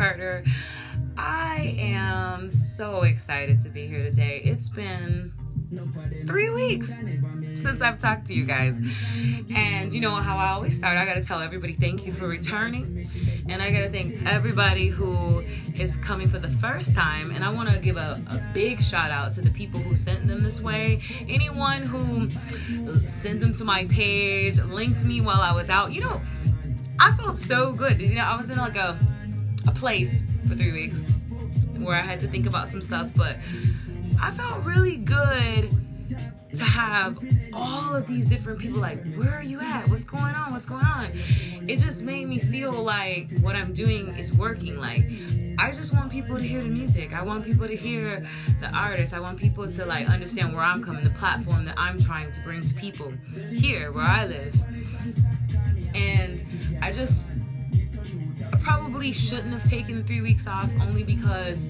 Carter. I am so excited to be here today. It's been three weeks since I've talked to you guys. And you know how I always start, I gotta tell everybody thank you for returning. And I gotta thank everybody who is coming for the first time. And I wanna give a, a big shout out to the people who sent them this way. Anyone who sent them to my page, linked me while I was out. You know, I felt so good. You know, I was in like a a place for three weeks where I had to think about some stuff, but I felt really good to have all of these different people like, where are you at? What's going on? What's going on? It just made me feel like what I'm doing is working. Like, I just want people to hear the music. I want people to hear the artists. I want people to like understand where I'm coming, the platform that I'm trying to bring to people here where I live. And I just probably shouldn't have taken three weeks off only because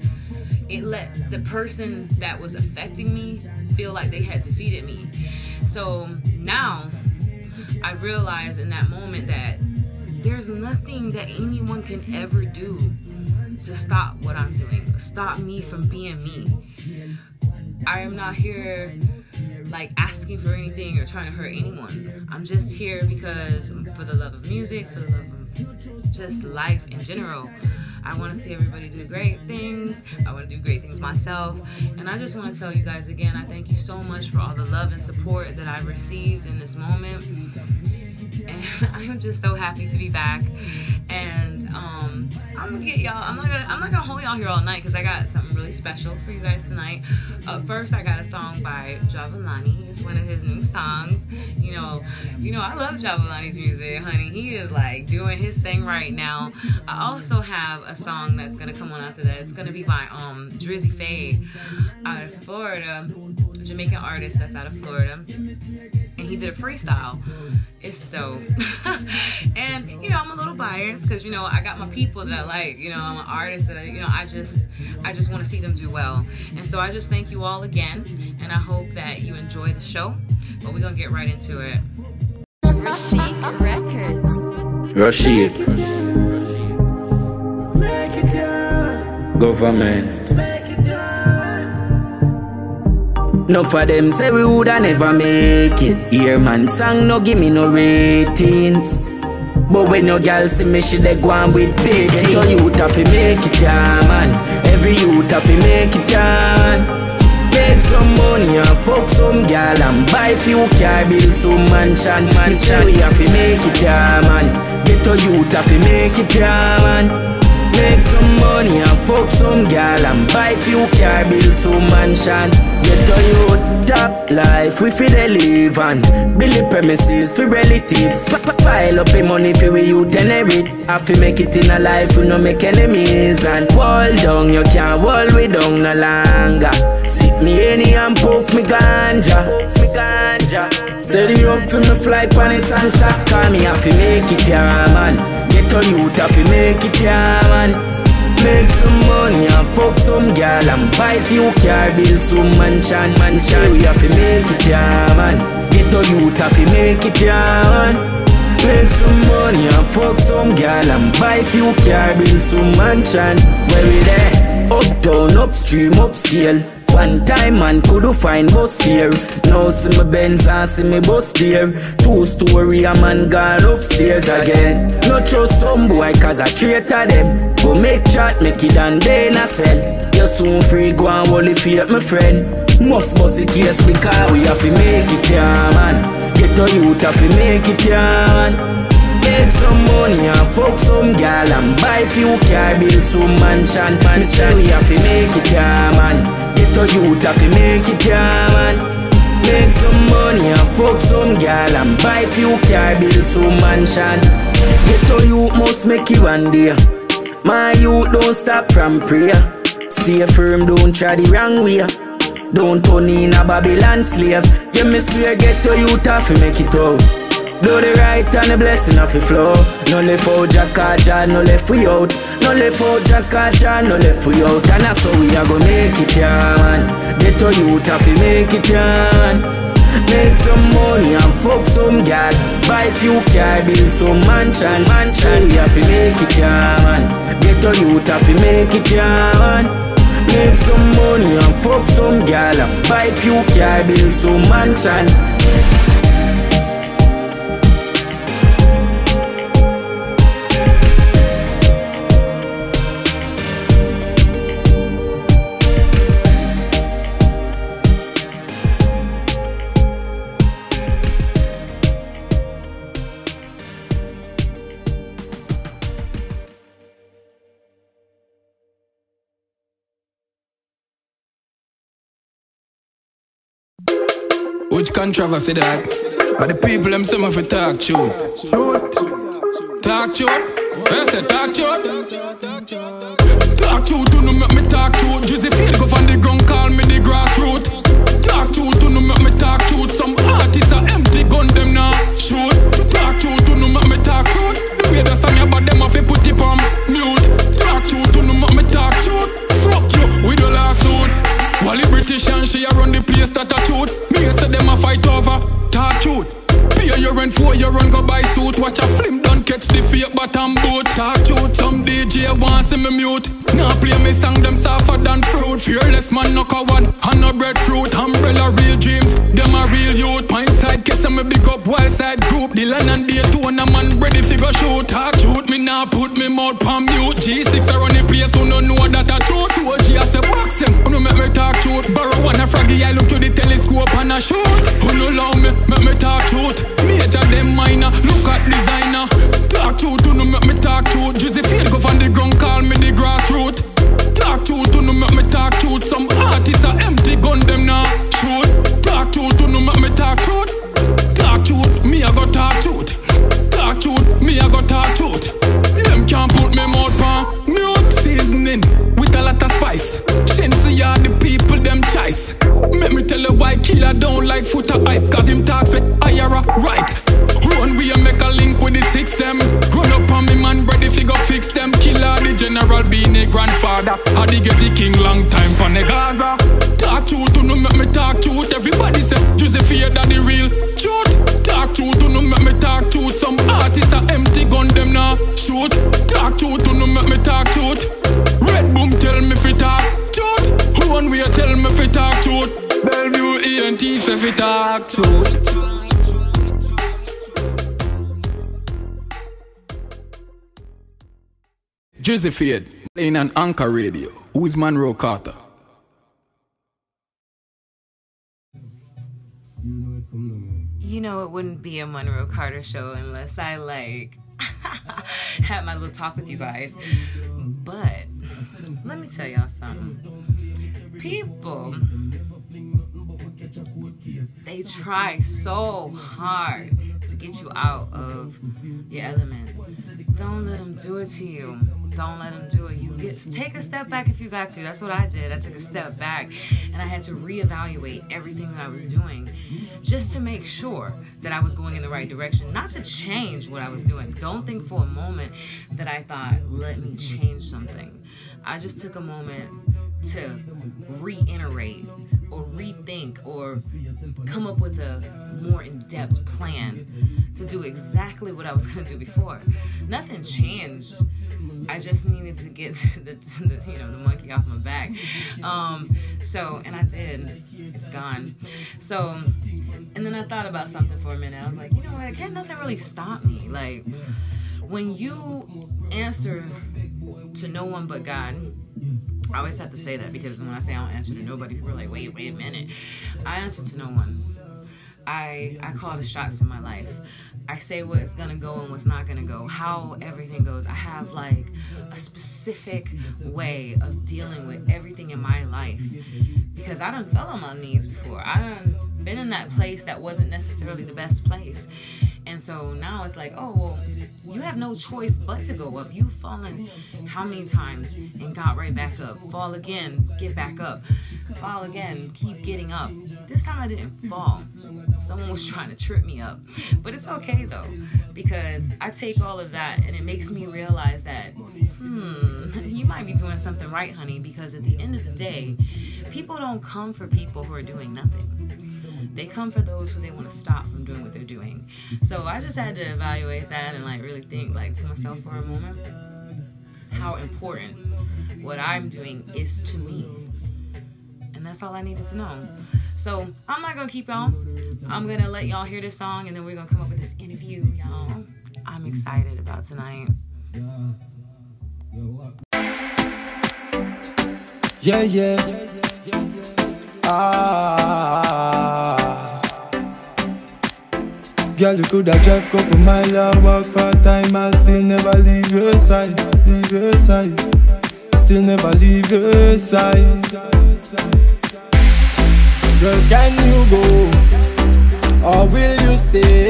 it let the person that was affecting me feel like they had defeated me. So now I realize in that moment that there's nothing that anyone can ever do to stop what I'm doing, stop me from being me. I am not here like asking for anything or trying to hurt anyone. I'm just here because for the love of music, for the love of just life in general. I want to see everybody do great things. I want to do great things myself. And I just want to tell you guys again, I thank you so much for all the love and support that I've received in this moment. And I am just so happy to be back. And um, I'm gonna get y'all. I'm not gonna. I'm not gonna hold y'all here all night because I got something really special for you guys tonight. Uh, first, I got a song by Jahvillani. It's one of his new songs. You know, you know I love Jahvillani's music, honey. He is like doing his thing right now. I also have a song that's gonna come on after that. It's gonna be by um Drizzy Fade out of Florida, Jamaican artist that's out of Florida, and he did a freestyle. It's dope. and you know, I'm a little biased because you know I got my people that I like. You know, I'm an artist that I, you know I just I just want to see them do well. And so I just thank you all again, and I hope that you enjoy the show. But we're gonna get right into it. Rashik Records. Rashid. Government. No for them say we woulda never make it. Hear man song no give me no ratings. But when your girl see me, she dey go on with big things. Get youth have to make it, yeah, man. Every youth have to make it, yeah, man. Make some money and fuck some girl and buy few car, build some mansion. Man, say we have to make it, yeah, man. Get your youth have to make it, yeah, man. Make some money and fuck some girl and buy few car, build some mansion. Get a youth top life, we feel they live and build premises for relatives. Pile up the money for we youth inherit. Have to make it in a life, we no make enemies and wall down. You can't wall we down no longer. Sit me any and puff me ganja. Me ganja. Steady up for me fly pan and stop Call me have to make it yeah man Get a youth have to make it yeah man Make some money and fuck some girl and buy few car, build some mansion. Man, say we have to make it, yeah, man. Get a youth have to make it, yeah, man. Make some money and fuck some girl and buy few car, build some mansion. Where we there? Uptown, upstream, upscale. One time man could find bus fare Now see me Benz and see me bus there. Two story a man gone upstairs again. No trust some boy cause I traitor them. Go make chat make it and then I sell. You soon free go and it fake my friend. Must bust the case because we have to make it yeah man. Get a youth have to make it yeah man. Make some money and fuck some girl and buy few car, build some mansion. Man, say we have to make it, yeah, man. Get a youth have to make it, yeah, man. Make some money and fuck some girl and buy few car, build some mansion. Get a youth must make it one day. My youth don't stop from prayer. Stay firm, don't try the wrong way. Don't turn in a Babylon slave. Yeah, me swear, get to youth have to make it out. Do the right and the blessing of the flow. No left out Jackaja, no left we out. No left out Jackaja, no left we out. And that's how we are gonna make it, man. Get to youth have to make it, man. Make some money and fuck some girl. Buy few car, build some mansion. Mansion, we have to make it, man. Get a youth, have to make it, man. Make some money and fuck some gal. Buy few car, build some mansion. Controversy that? But the people them say me fi talk true. Talk true. Yes, say talk true. Talk true to no make me talk true. Josephine go from the ground, call me the grassroots. Talk true to no make me talk true. Some artists are empty gun them now shoot. Talk true to no make me talk true. The way the Wally British and she a run the place that a shoot. Me say them a fight over talk truth. Pay your rent for your run go buy suit. Watch a film don't catch the fake bottom boot. Talk truth. Some DJ want see me mute. Now play me song them softer than fruit. Fearless man no coward and no breadfruit. Umbrella real dreams. Them a real youth. Pine side case me big up wild side group. The line and day two and a man ready fi go shoot. Talk truth. Me now put me mouth pan mute. G6 a run the place who no know that a truth. So G I say box him. Who no make me talk truth. Borrow one a froggy I look to the telescope and a shoot. Who no love me make me talk truth. Major them minor. Look at designer. Talk truth. Who no make me talk truth. Josephine go from the ground call me the grassroots. Talk truth. Who no make me talk truth. Some artists are empty gun them now shoot. Talk truth. Who no make me talk truth. Josephine playing an anchor radio. Who is Monroe Carter? You know, it wouldn't be a Monroe Carter show unless I like had my little talk with you guys. But let me tell y'all something. People, they try so hard to get you out of your element. Don't let them do it to you. Don't let them do it. You get take a step back if you got to. That's what I did. I took a step back and I had to reevaluate everything that I was doing just to make sure that I was going in the right direction, not to change what I was doing. Don't think for a moment that I thought, let me change something. I just took a moment to reiterate or rethink or come up with a more in-depth plan to do exactly what I was going to do before. Nothing changed. I just needed to get the, the, you know the monkey off my back. Um, so and I did. It's gone. So and then I thought about something for a minute. I was like, you know what? Can't nothing really stop me. Like when you answer to no one but God. I always have to say that because when I say I don't answer to nobody, people are like, wait, wait a minute. I answer to no one. I I call the shots in my life. I say what's gonna go and what's not gonna go, how everything goes. I have like a specific way of dealing with everything in my life because I done fell on my knees before. I done been in that place that wasn't necessarily the best place. And so now it's like, oh, well, you have no choice but to go up. You've fallen how many times and got right back up? Fall again, get back up. Fall again, keep getting up. This time I didn't fall. Someone was trying to trip me up. But it's okay though, because I take all of that and it makes me realize that, hmm, you might be doing something right, honey, because at the end of the day, people don't come for people who are doing nothing they come for those who they want to stop from doing what they're doing. So I just had to evaluate that and like really think like to myself for a moment how important what I'm doing is to me. And that's all I needed to know. So I'm not gonna keep on. I'm gonna let y'all hear this song and then we're gonna come up with this interview, y'all. I'm excited about tonight. Yeah, yeah. Ah. Girl, you coulda drive couple mile and walk for time and still never leave your side, leave your side. Still never leave your side. Girl, can you go or will you stay?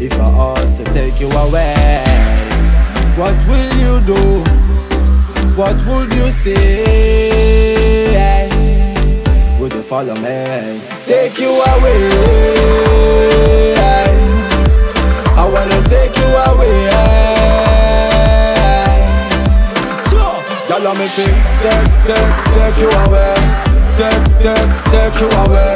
If I ask to take you away, what will you do? What would you say? Follow me? Take you away. I wanna take you away. Y'all me take, take, take, take you away. Take, take, take you away.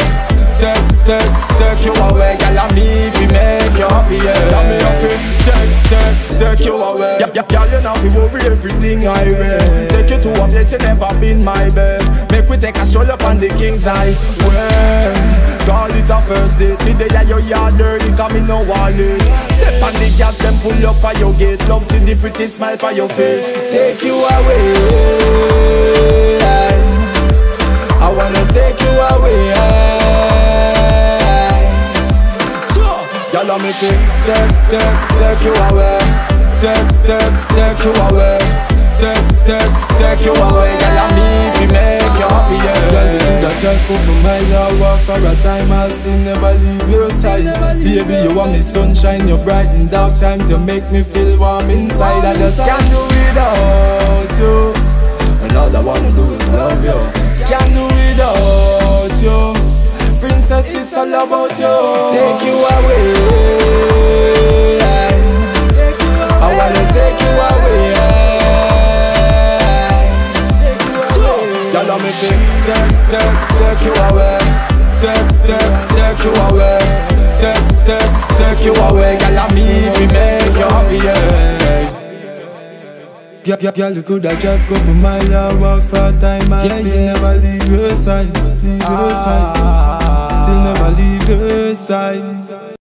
Take, take, take you away. Y'all let me if you make you happy. Yeah. Y'all me have to take, take, take you away. Yeah, yeah, y'all you know we worry everything I wear. Take you to a place you never been, my babe. Make we take a stroll up on the king's eye. Well, call it a first date. Me there your yard dirty, cause me no wallet. Step on the gas, then pull up for your gate. Love see the pretty smile for your face. Take you away. I wanna take you away. Y'all let me take, take, take, take you away. Take, take, take you away. Take, take, take you away. Girl, I'm me if make you happy, yeah. Girl, you coulda drive couple mile or walk for a time, I'll still never leave your side. Baby, you want me sunshine, you brighten dark times, you make me feel warm inside. I just can't do without you. And all I wanna do is love you. Can't do without you. Princess, it's all about you. Take you away. I wanna take you away. Let me take, take, take, take you away. Take, take, take you away. Take, take, take you away. Girl, I'm me if we make you happy. Yeah. Girl, girl, girl, you coulda drive couple mile and walk for time and still never leave your side, leave your side, still never leave your side.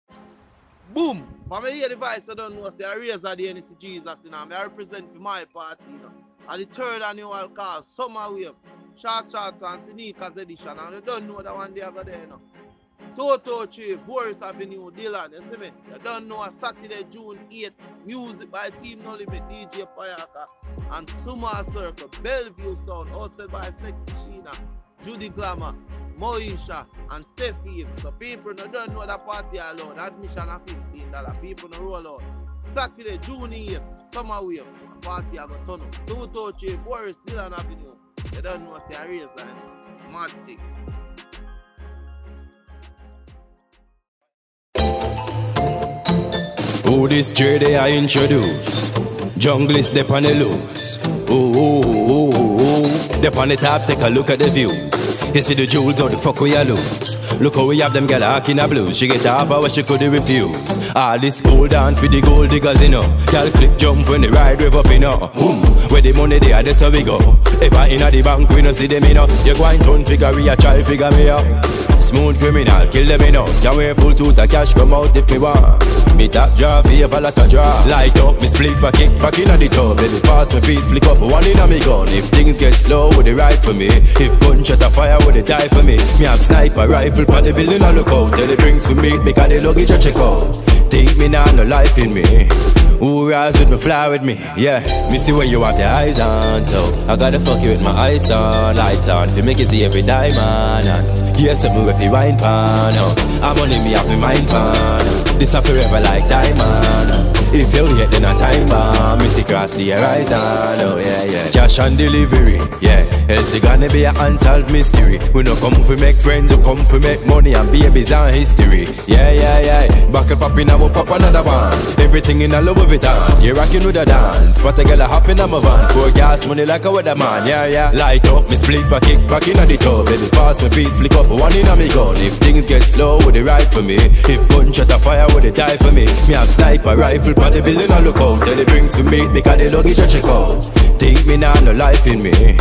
Boom! From me hear the voice, I don't know, say I raise the NC Jesus, you know, I represent for my party, you know. And the third annual call, Summer Wave, Short Shorts and Sneakers Edition, and you don't know that one day I there, you know. Toto Tree, Boris Avenue, Dylan, you see me? You don't know, a Saturday, June 8th, music by Team No Limit, DJ Fayaka, and Summer Circle, Bellevue Sound, hosted by Sexy Sheena, Judy Glamour, Moisha and Steffi. So people no don't know that party alone. Admission of fifteen dollar. People no roll out. Saturday, June 8th, summer wave. Party I got turn up. Two to three, Boris Dylan Avenue. You don't know say a and mad thing. Who this journey I introduce? Jungle is dep on the loose. Ooh, ooh, ooh, ooh. Dep on the take a look at the views. You see the jewels, how the fuck we a lose? Look how we have them gal in a blues. She get half what she could refuse. All this gold down for the gold diggers, you know. Gal click jump when they ride rev up, you know. Boom. Where the money they are, that's how we go. If I inna the bank, we no see them, you know. You go and turn figure, we a child figure me out. Smooth criminal, kill them, know. Can wear full suit, a cash come out if me want. Me top draw, favor lot of draw. Light up, me split for kick back inna the tub. Baby, pass me piece, flick up one inna me gun. If things get slow, would they ride for me? If gunshot a fire, would they die for me? Me have sniper rifle, for the building I look out. Tell the drinks for me, because the luggage I check out. Think me now, no life in me. Who rise with me, fly with me, yeah. Me see where you have the eyes on, so I gotta fuck you with my eyes on, lights on, fi make you see every diamond. Here's something if you wine pan. I'm only me have me mind pan. This a forever like diamond. If you hate, then a time bomb. Missy cross the horizon. Oh yeah, yeah. Cash on delivery. Yeah. Else it gonna be an unsolved mystery. We no come for make friends, we come for make money and babies and history. Yeah, yeah, yeah. Buckle pop in, I will pop another one. Everything in a Louis Vuitton. You rocking with a dance. But a girl a hop in my van. Four gas money like a weatherman. Yeah, yeah. Light up, me split for kick back in the tub. Baby, pass me piece, flick up one in a me gun. If things get slow, would it right for me? If gunshot a fire, would it die for me? Me have sniper rifle, for the building I look out. Tell the brings for me, because the luggage I check out. Think me now, no life in me.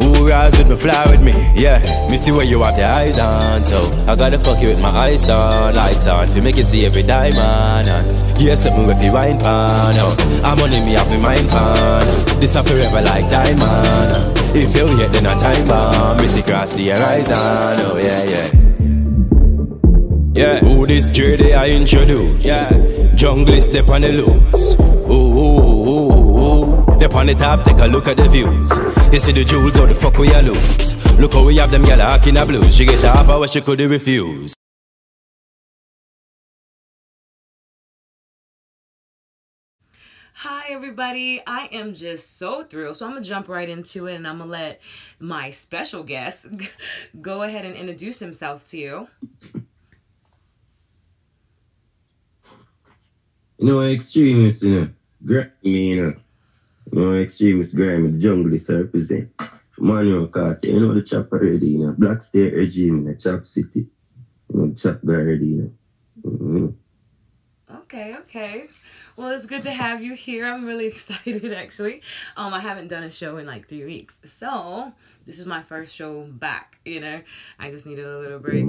Who rise with me, fly with me, yeah. Me see where you have the eyes on, so I gotta fuck you with my eyes on, lights on, fi make you see every diamond. And yeah, something with you wine pan, oh. I'm on me have me mind pan. This a forever like diamond. Oh. If you hate, then a time bomb. Um, Me see cross the horizon, oh yeah, yeah. Yeah, who this journey I introduce? Yeah, jungle is step on the loose. Ooh, ooh, ooh, ooh. Dep on the top, take a look at the views. You see the jewels, how the fuck we a lose? Look how we have them gyal hawking a blues. She get half what she could refuse. Hi, everybody. I am just so thrilled. So, I'm going to jump right into it and I'm going to let my special guest go ahead and introduce himself to you. You know, extremists, you know, grimy, you know. You know, extremists, grimy, the jungle is represent. Manuel Carter, you know, the chop already, you know. Black State regime in the chop city. You know, chop guy already, you know. Mhm. Okay, okay. Well, it's good to have you here. I'm really excited actually. Um I haven't done a show in like 3 weeks. So, this is my first show back, you know. I just needed a little break.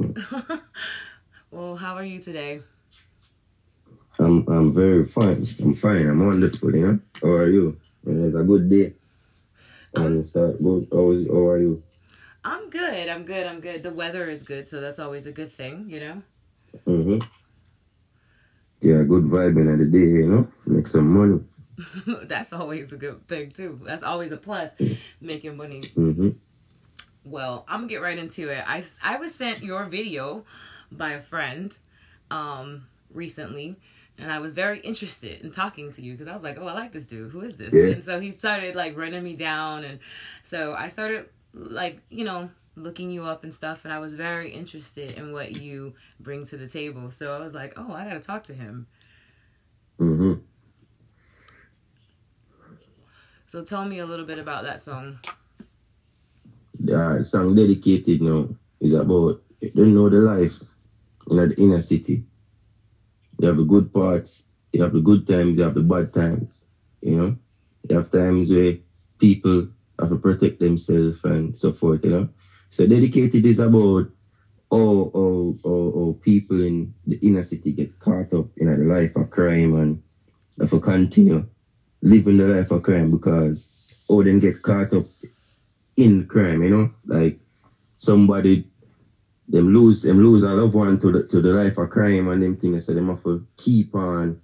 well, how are you today? I'm, I'm very fine. I'm fine. I'm wonderful, you know. How are you? It's a good day. And it's a good, how, is, how are you? I'm good. I'm good. I'm good. The weather is good, so that's always a good thing, you know. Mm-hmm. Vibe in the day, you know. Make some money. that's always a good thing too. That's always a plus making money. Mm-hmm. Well, I'm gonna get right into it. I, I was sent your video by a friend um recently and I was very interested in talking to you because I was like, "Oh, I like this dude. Who is this?" Yeah. And so he started like running me down and so I started like, you know, looking you up and stuff and I was very interested in what you bring to the table. So I was like, "Oh, I got to talk to him." Mm-hmm. So tell me a little bit about that song. The song dedicated you now is about you don't know the life in the inner city. You have the good parts, you have the good times, you have the bad times. You know, you have times where people have to protect themselves and so forth. You know, so dedicated is about all, all, all people in the inner city get caught up in the life of crime and have to continue living the life of crime because all them get caught up in crime. You know, like somebody them lose them lose a loved one to the to the life of crime and them things, so them have to keep on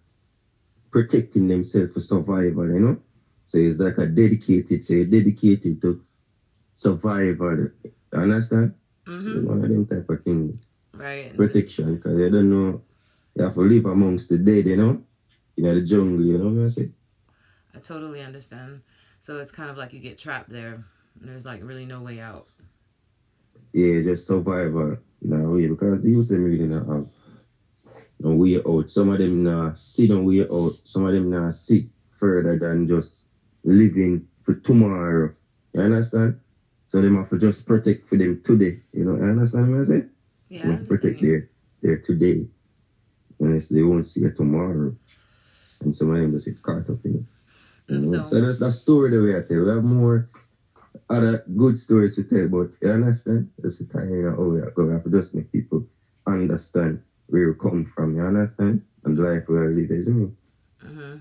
protecting themselves for survival, you know? So it's like a dedicated, say dedicated to survival. You So Mhm. one of them type of things. Right. Protection, because they don't know They have to live amongst the dead, you know? In the jungle, you know what I say? I totally understand. So it's kind of like you get trapped there. And there's like really no way out. Yeah, just survival in a way because the youth them really not have no way out. Some of them not see no way out. Some of them not see further than just living for tomorrow. You understand? So them have to just protect for them today. You know, you understand what I say? Yeah. They protect their, their today. Unless they won't see it tomorrow. And some of them just get caught up in it. You And know? so- So, that's that story that we have to tell. We have more other good stories to tell, but you understand? That's the time you know, oh, we are going. We have to just make people understand where we come from. You understand? And the life we are living. Isn't it? hmm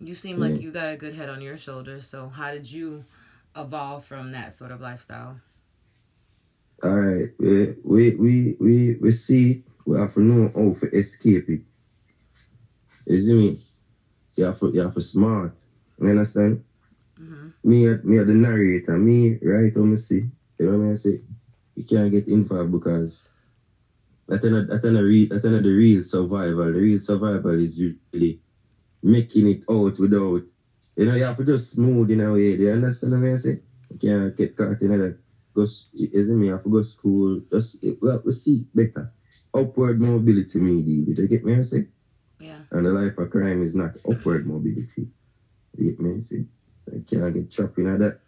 You seem like you got a good head on your shoulders. So how did you evolve from that sort of lifestyle? All right, we we we we we see we have to know how to escape it. You see me? You have to you have to smart. You understand? hmm Me me the narrator. Me right on me see. You know what I say? You can't get involved because That's not that's not real that's not the real survival. The real survival is really making it out without you know, you have to just smooth in a way. Do you understand what I say? You can't get caught in that. Go, s- isn't me? You have to go school. Just well, we see better. Upward mobility, me, David. You get me? I say? Yeah. And the life of crime is not upward mobility. You get me? I say? So you can't get trapped in that.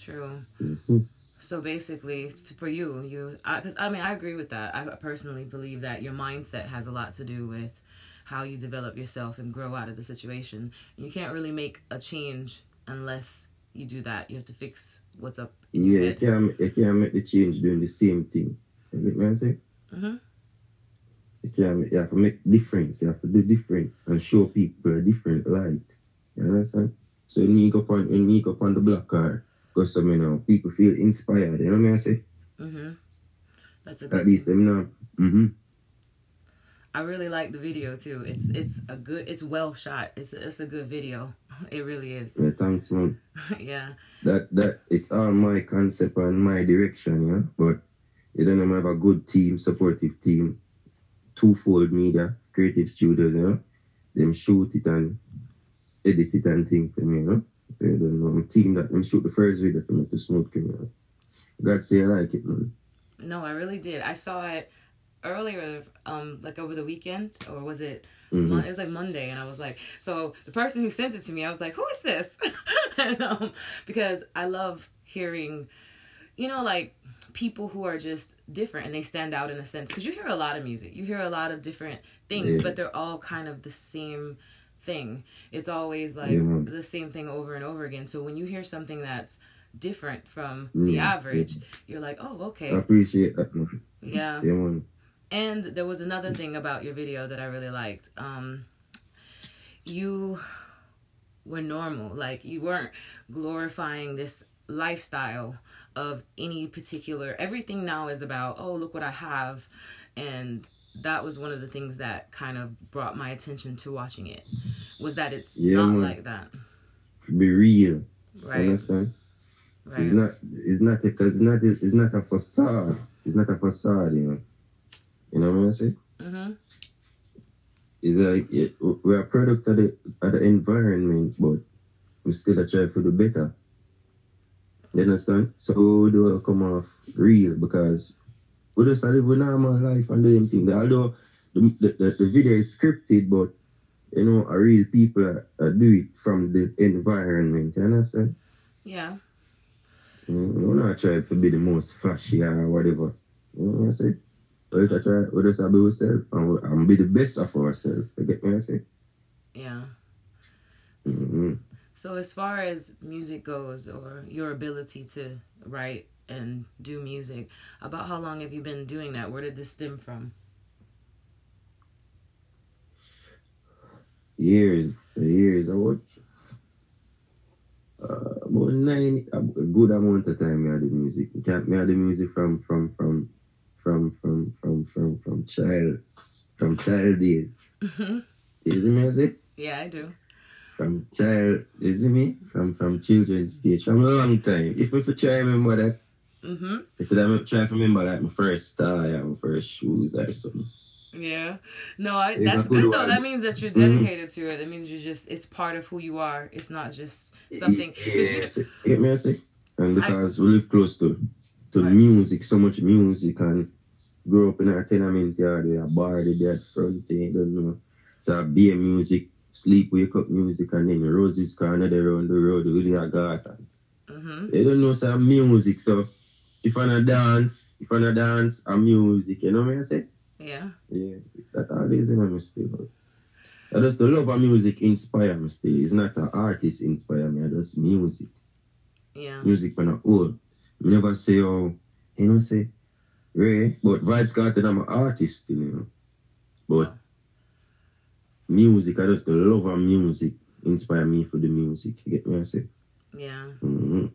True. hmm So basically, for you, you, because I, mean, I agree with that. I personally believe that your mindset has a lot to do with how you develop yourself and grow out of the situation. You can't really make a change unless you do that. You have to fix what's up in Yeah, you can't, you can't make the change doing the same thing. You get me? I say? hmm You can't you have to make difference. You have to do different and show people a different light. You understand? So when you go upon when you go upon the black car, because some you know, people feel inspired. You know what I say? hmm That's a At good. least them know. Mm-hmm. I really like the video too. It's it's a good. It's well shot. It's it's a good video. It really is. Yeah, thanks man. yeah. That that it's all my concept and my direction, yeah. But you don't know I have a good team, supportive team, twofold media, creative studios, you know. Them shoot it and edit it and thing for me, you know. So you don't know. I'm team that them shoot the first video for me to smooth criminal. God say I like it, man. No, I really did. I saw it earlier, um, like over the weekend, or was it? Mhm. Mon- it was like Monday, and I was like, so the person who sent it to me, I was like, who is this? and, um, because I love hearing, you know, like people who are just different and they stand out in a sense. Because you hear a lot of music, you hear a lot of different things, Yeah. but they're all kind of the same thing. It's always like man. the same thing over and over again. So when you hear something that's different from the Yeah, average, you're like, oh, okay, I appreciate that, yeah. Yeah. And there was another thing about your video that I really liked. Um, you were normal. Like you weren't glorifying this lifestyle of any particular. Everything now is about, oh, look what I have. And that was one of the things that kind of brought my attention to watching it. Was that it's Yeah, not man. like that. Be real. Right. Understand? Right. It's not. It's not. A, it's not. A, it's not a facade. It's not a facade. You know. You know I say? mm-hmm. It's like it, we're a product of the of the environment, but we still a try for the better. You understand? So we do come off real because we just live a normal life and do them thing. Although the, the, the, video is scripted, but you know, a real people do it from the environment. You understand? Yeah. Mm, We're not trying to be the most flashy or whatever. You know what I say? We just try, What we just be I'm we- and be the best of ourselves. You get me? I say? Yeah. hmm So as far as music goes, or your ability to write and do music, about how long have you been doing that? Where did this stem from? Years, years. I watch. Uh, about nine, a good amount of time. Me had the music. Me me had the music from from from from from from from from child from child days. Mm-hmm. You? I say yeah, I do. from child. You see me? From from children's stage from a long time. If me for try remember that. Mm-hmm. If I try to remember like my first tie or my first shoes or something. Yeah. No, I, that's good good though. That means that you're Mhm. dedicated to it. That means you're just it's part of who you are. It's not just something. you- Yeah, see- get me I say? And because we live close to to music, so much music and grew up in a tenement yard where a bar there at front you don't know. So beer music, sleep wake up music and then Roses corner there on the road with your garden. Mhm. They don't know some music, so if I not dance, if I not dance, I'm music, you know what I say? Yeah. Yeah, that always in me still. I just the love of music inspire me still. It's not an artist inspire me, I just music. Yeah. Music when I old. Never say oh you know say Ray, but Vibes Carter I'm an artist you know. But music, I just love of music inspire me for the music. You get me I say? Yeah. hmm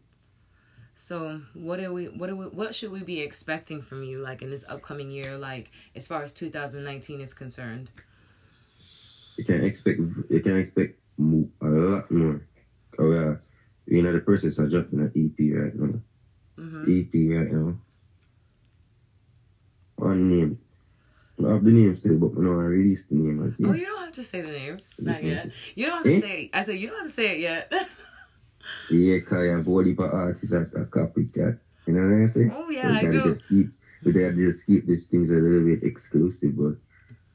So what are we? What are we? What should we be expecting from you, like in this upcoming year, like as far as 2019 is concerned? You can expect you can expect a lot more. Oh yeah. You know the process of dropping an EP right now. Mm-hmm. EP right now. One name. I have the name still, but I don't release the name Oh, you don't have to say the name. Not yet. You don't have to Eh? say it. I said you don't have to say it yet. Yeah, cause I'm all the artists that are copycat. You know what I'm saying? Oh, yeah, so we I do. Just keep, we gotta just keep these things a little bit exclusive, but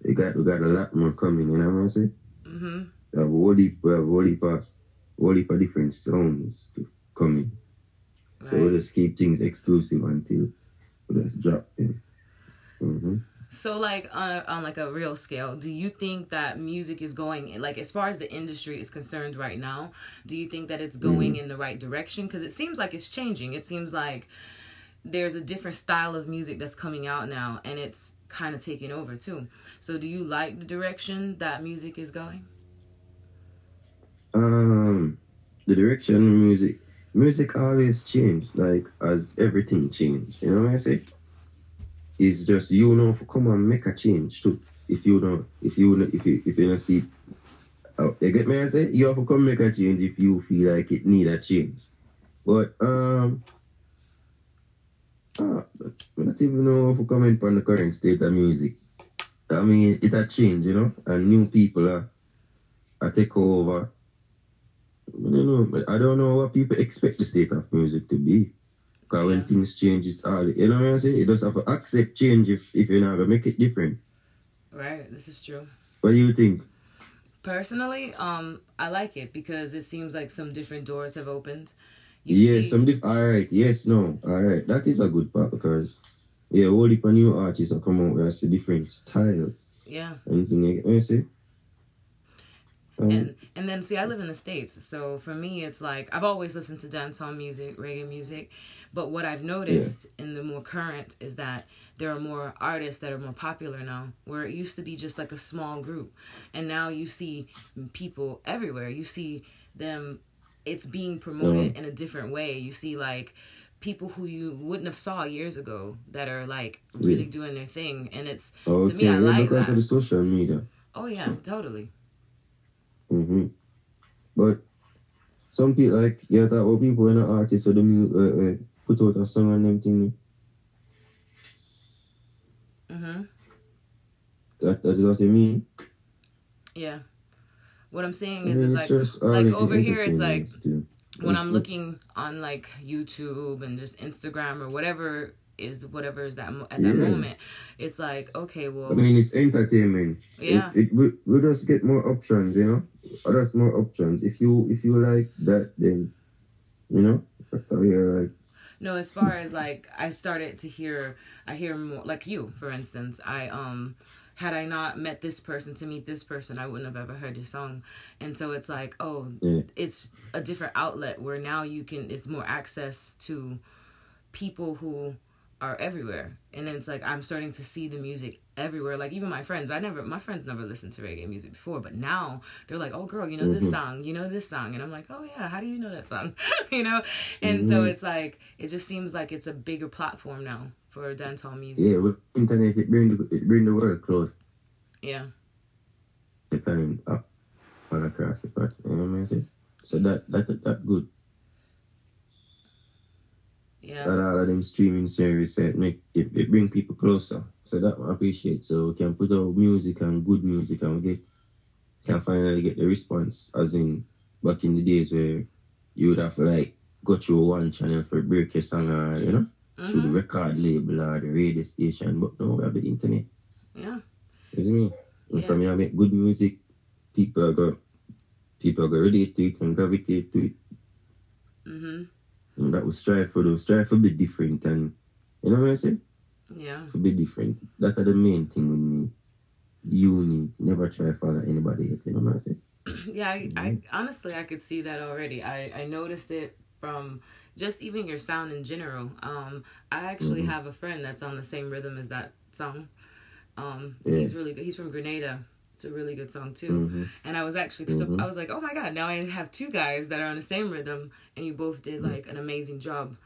we got we got a lot more coming. You know what I'm saying? hmm We have a whole heap, we have a whole heap of, whole heap of different sounds to coming. So we'll just keep things exclusive until we just drop them. Hmm So, like on a, on like a real scale, do you think that music is going like as far as the industry is concerned right now? Do you think that it's going in the right direction? Because it seems like it's changing. It seems like there's a different style of music that's coming out now, and it's kind of taking over too. So, do you like the direction that music is going? Um, the direction of music, music always change, like as everything change. You know what I say? It's just you know to come and make a change too. If you don't, if you if you if you don't see, oh, you get me? I say you have to come make a change if you feel like it need a change. But um, uh, I don't even know if we comment on the current state of music. I mean, it a change, you know, and new people are, are take over. I don't know, I don't know what people expect the state of music to be. Because when things change, it's all, you know what I'm saying? You just have to accept change if, if you're not going to make it different. Right. This is true. What do you think? Personally, um, I like it because it seems like some different doors have opened. You yeah, see- some diff- all right, yes, no, all right. That is a good part because, yeah, all the new artists will come out with different styles. yeah. Anything you get Um, and and then see i live in the states so for me it's like i've always listened to dancehall music reggae music but what i've noticed in the more current is that there are more artists that are more popular now where it used to be just like a small group and now you see people everywhere. You see them it's being promoted in a different way. You see like people who you wouldn't have saw years ago that are like really doing their thing and it's okay, to me i like that. the social media. oh yeah totally But some people like yeah, that what people in the artists or the mu- uh, uh, put out a song and them thing. hmm That that is what you mean. Yeah. What I'm saying is, is it's like, like over here, it's like when I'm Mhm. looking on like YouTube and just Instagram or whatever is whatever is that mo- at that Yeah. moment, it's like okay, well, I mean, it's entertainment. Yeah. It, it, we, we just get more options, you know. Others more options. If you if you like that, then you know. That's how you're like. no, as far as like I started to hear, I hear more like you, for instance. I um had I not met this person to meet this person, I wouldn't have ever heard your song, and so it's like oh, Yeah. it's a different outlet where now you can it's more access to people who are everywhere and it's like i'm starting to see the music everywhere like even my friends i never my friends never listened to reggae music before but now they're like oh girl you know this mm-hmm. song you know this song and i'm like oh yeah how do you know that song you know and so mm-hmm. it's like it just seems like it's a bigger platform now for dancehall music Yeah, with internet, it bring the it bring the world close. yeah time up all across the patch. You know what I'm saying? So that that that good. Yeah that all of them streaming service it make it, it bring people closer. So that I appreciate. So we can put out music and good music and we get can finally get the response as in back in the days where you would have to like go through one channel for break your song or you know through the Mhm. record label or the radio station but now we have the internet. yeah You me? And Yeah. from here I make good music, people are go people are go relate to it and gravitate to it. mhm And that was strive for those strive for be different and you know what I say? yeah to be different. That are the main thing with me. Unique. Never try to follow anybody else. You know what I'm saying? Yeah, I, I honestly I could see that already. I I noticed it from just even your sound in general. Um, I actually Mm-hmm. have a friend that's on the same rhythm as that song. Um, Yeah. he's really good. He's from Grenada. It's a really good song too. Mm-hmm. And I was actually so I was like, oh my god, now I have two guys that are on the same rhythm, and you both did like an amazing job.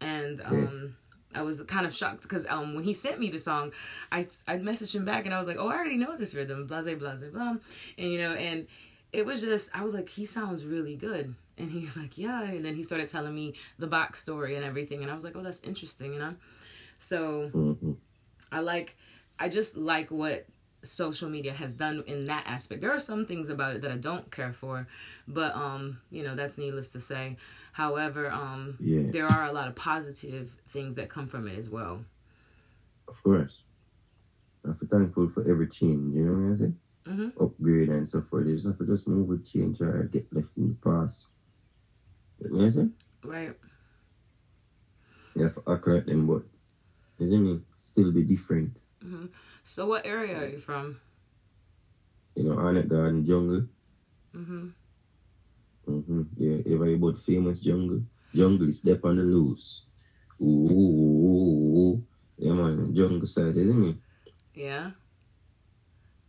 And um, I was kind of shocked because um, when he sent me the song, I I messaged him back and I was like, oh, I already know this rhythm, blase blase blah, and you know, and it was just I was like, he sounds really good. And he was like, yeah. And then he started telling me the backstory and everything. And I was like, oh, that's interesting, you know? So Mm-hmm. I like I just like what social media has done in that aspect. There are some things about it that I don't care for, but um, you know, that's needless to say. However, um Yeah. there are a lot of positive things that come from it as well. Of course. I'm thankful for every change, you know what I'm saying? Mhm. Upgrade and so forth. Just have to just move with change or get left in the past. You know what I'm saying? Right. You have to accurate them, but, see me? Still be different. So what area are you from? You know, Arnett Garden Jungle. Mhm. Mm-hmm. Yeah, ever hear about famous jungle? Jungle is step on the loose. Ooh, ooh, ooh. Yeah, man, jungle side, isn't it? Yeah.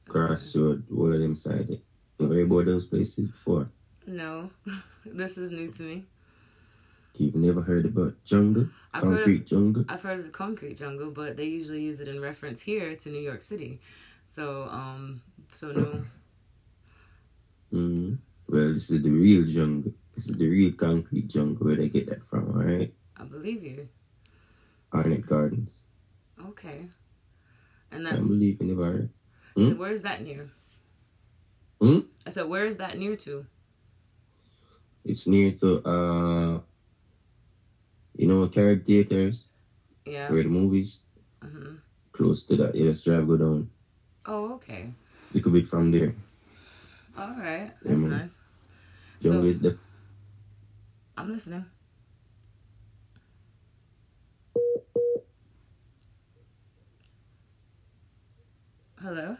Crossroad, all of them side. You ever about those places before? No. this is new to me. You've never heard about jungle? I've heard of- Concrete jungle? I've heard of the concrete jungle, but they usually use it in reference here to New York City. So, um, so no. Mm-hmm. Well, this is the real jungle. This is the real concrete jungle where they get that from, alright? I believe you. Arnett Gardens. Okay. And I that's believe in the bar. Hmm? where's that near? Hmm? I said, where is that near to? It's near to, uh, you know, Carib Theaters, Yeah. where the movies, hmm close to that. Yeah, just drive, go down. Oh, okay. Little bit from there. All right. That's Mhm. nice. So the I'm listening. Hello.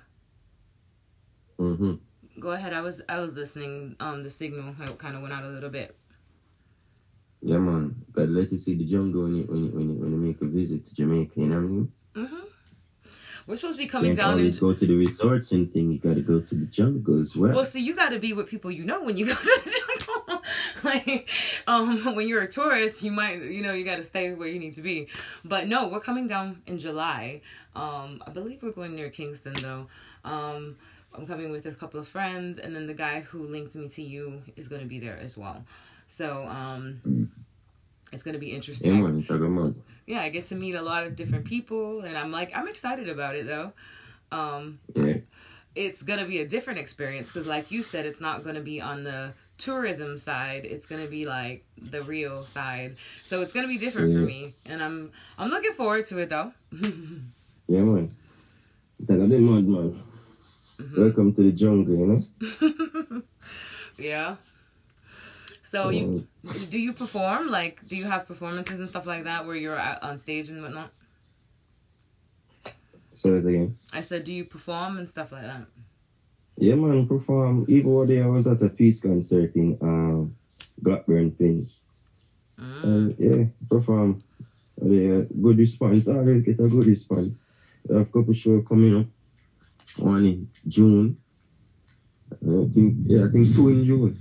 Mm-hmm. Go ahead. I was I was listening. Um, the signal kind of went out a little bit. Yeah, man. Gotta let you see the jungle when you, when you, when you, when you make a visit to Jamaica, you know what I mean? Mm-hmm. We're supposed to be coming Can't down in. always go to the resorts and thing. You gotta go to the jungle as well. Well, see, you got to be with people you know when you go to the jungle. like, um, when you're a tourist, you might, you know, you got to stay where you need to be. But no, we're coming down in July. Um, I believe we're going near Kingston though. Um, I'm coming with a couple of friends, and then the guy who linked me to you is going to be there as well. So, um, it's going to be interesting. yeah, I get to meet a lot of different people, and I'm like, I'm excited about it though. Um, Yeah. it's gonna be a different experience because, like you said, it's not gonna be on the tourism side. It's gonna be like the real side. So it's gonna be different for me, and I'm I'm looking forward to it though. Yeah, man. A bit mad, man. Mm-hmm. Welcome to the jungle, you know? yeah. So you do you perform? Like, do you have performances and stuff like that where you're out on stage and whatnot? Say again. I said, do you perform and stuff like that? Yeah, man, perform. Even one day I was at a peace concert in um, Blackburn Pins. Mm. And yeah, perform. Yeah, good response. Always get a good response. I have a couple shows coming up. One in June. I think, yeah, I think two in June.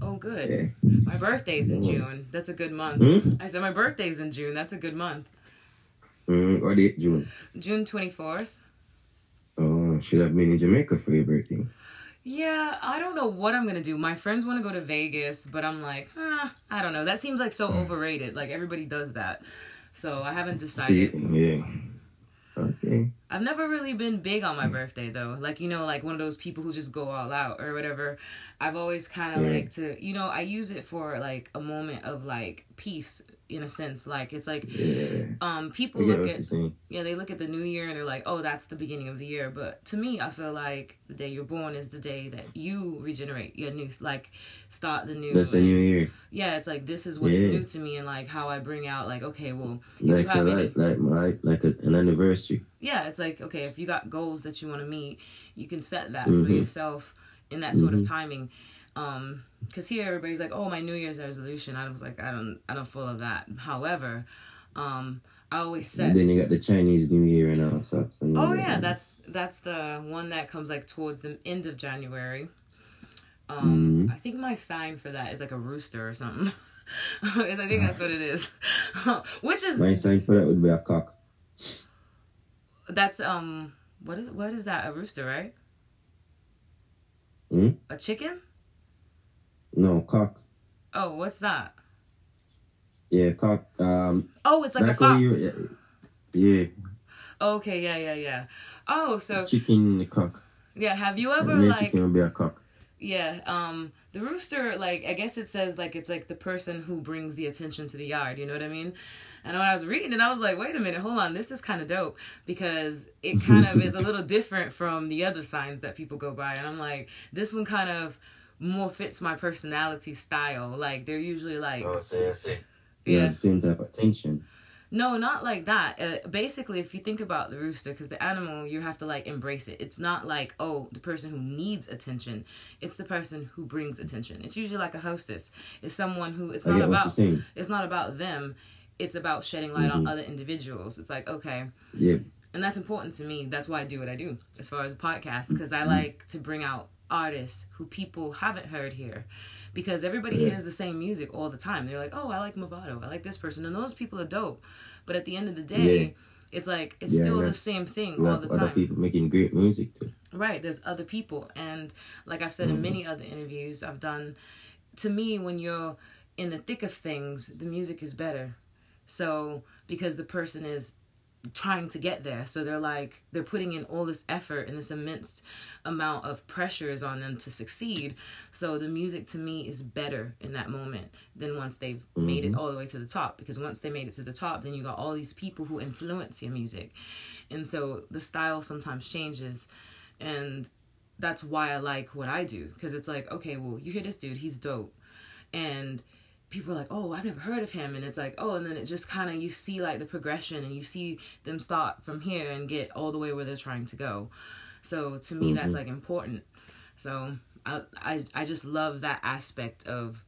Oh, good. Yeah. My birthday's in June. That's a good month. Hmm? I said my birthday's in June. That's a good month. Mm, what date, June? June twenty fourth. Oh, should have been in Jamaica for your birthday. Yeah, I don't know what I'm gonna do. My friends want to go to Vegas, but I'm like, ah, I don't know. That seems like so overrated. Like everybody does that, so I haven't decided. yeah. I've never really been big on my birthday though. Like you know, like one of those people who just go all out or whatever. I've always kind of Yeah. like to, you know, I use it for like a moment of like peace in a sense. Like it's like Yeah. um people look at yeah, they look at the new year and they're like, oh, that's the beginning of the year. But to me, I feel like the day you're born is the day that you regenerate your new, like, start the new. That's a new year. Yeah, it's like this is what's Yeah. new to me, and like how I bring out, like, okay, well, Like, so like, like, my, like a, an anniversary. yeah, it's like okay, if you got goals that you want to meet, you can set that Mhm. for yourself in that sort of Mhm. timing. Um, because here everybody's like, oh, my New Year's resolution. I was like, I don't, I don't full of that. However, um, I always set And then you got the Chinese New Year and all sorts. And Oh yeah, that. that's that's the one that comes like towards the end of January. Um, Mhm. I think my sign for that is like a rooster or something. I think that's what it is. Which is My sign for that would be a cock. That's um what is what is that? A rooster, right? Hmm? A chicken? No, cock. Oh, what's that? Yeah, cock. Um, Oh, it's like a fox. yeah. yeah. Okay, yeah, yeah, yeah. Oh, so Chicken cock. yeah, have you ever then like chicken will be a cock. Yeah, um the rooster like I guess it says like it's like the person who brings the attention to the yard, you know what I mean? And when I was reading it, I was like, wait a minute, hold on, this is kind of dope because it kind of is a little different from the other signs that people go by. And I'm like, this one kind of more fits my personality style. Like they're usually like Oh, say, I say. Yeah. Yeah. The same type of attention. No, not like that. Uh, basically, if you think about the rooster, because the animal, you have to like embrace it. It's not like, oh, the person who needs attention. It's the person who brings attention. It's usually like a hostess. It's someone who, it's I not get about, it's not about them. It's about shedding light on Mhm. other individuals. It's like, okay. Yeah. And that's important to me. That's why I do what I do as far as podcasts, because Mm-hmm. I like to bring out artists who people haven't heard here. Because everybody Yeah. hears the same music all the time. They're like, oh, I like Mavado. I like this person. And those people are dope. But at the end of the day, Yeah. it's like, it's Yeah, still the same thing all the other time. people making great music too. Right. There's other people. And like I've said in mm-hmm. many other interviews I've done, to me, when you're in the thick of things, the music is better. So, because the person is trying to get there. So they're like, they're putting in all this effort and this immense amount of pressures on them to succeed. So the music to me is better in that moment than once they've made it mm-hmm. all the way to the top. Because once they made it to the top, then you got all these people who influence your music. And so the style sometimes changes. And that's why I like what I do. Because it's like, okay, well, you hear this dude, he's dope. And people are like, oh, I've never heard of him. And it's like, oh, and then it just kind of, you see like the progression and you see them start from here and get all the way where they're trying to go. So to me, that's like important. So I, I, I just love that aspect of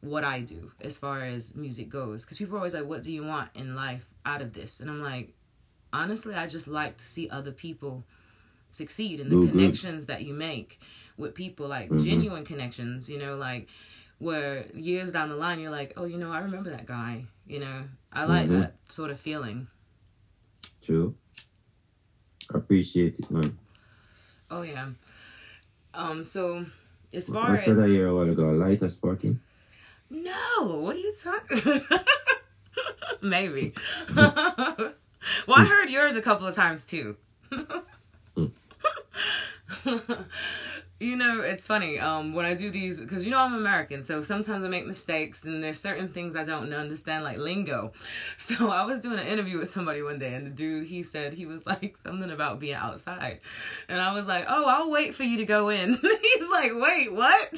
what I do as far as music goes. Because people are always like, what do you want in life out of this? And I'm like, honestly, I just like to see other people succeed and the Mhm. connections that you make with people, like Mhm. genuine connections, you know, like where years down the line you're like, oh, you know, I remember that guy, you know, I like Mhm. that sort of feeling. True. Appreciate it, man. Oh yeah. Um. So as far I as said that here a while ago. Lighter sparking. no, what are you talking? Maybe. well, I heard yours a couple of times too. you know, it's funny. Um, when I do these, because you know I'm American, so sometimes I make mistakes, and there's certain things I don't understand, like lingo. So I was doing an interview with somebody one day, and the dude he said he was like something about being outside, and I was like, "Oh, I'll wait for you to go in." He's like, "Wait, what?"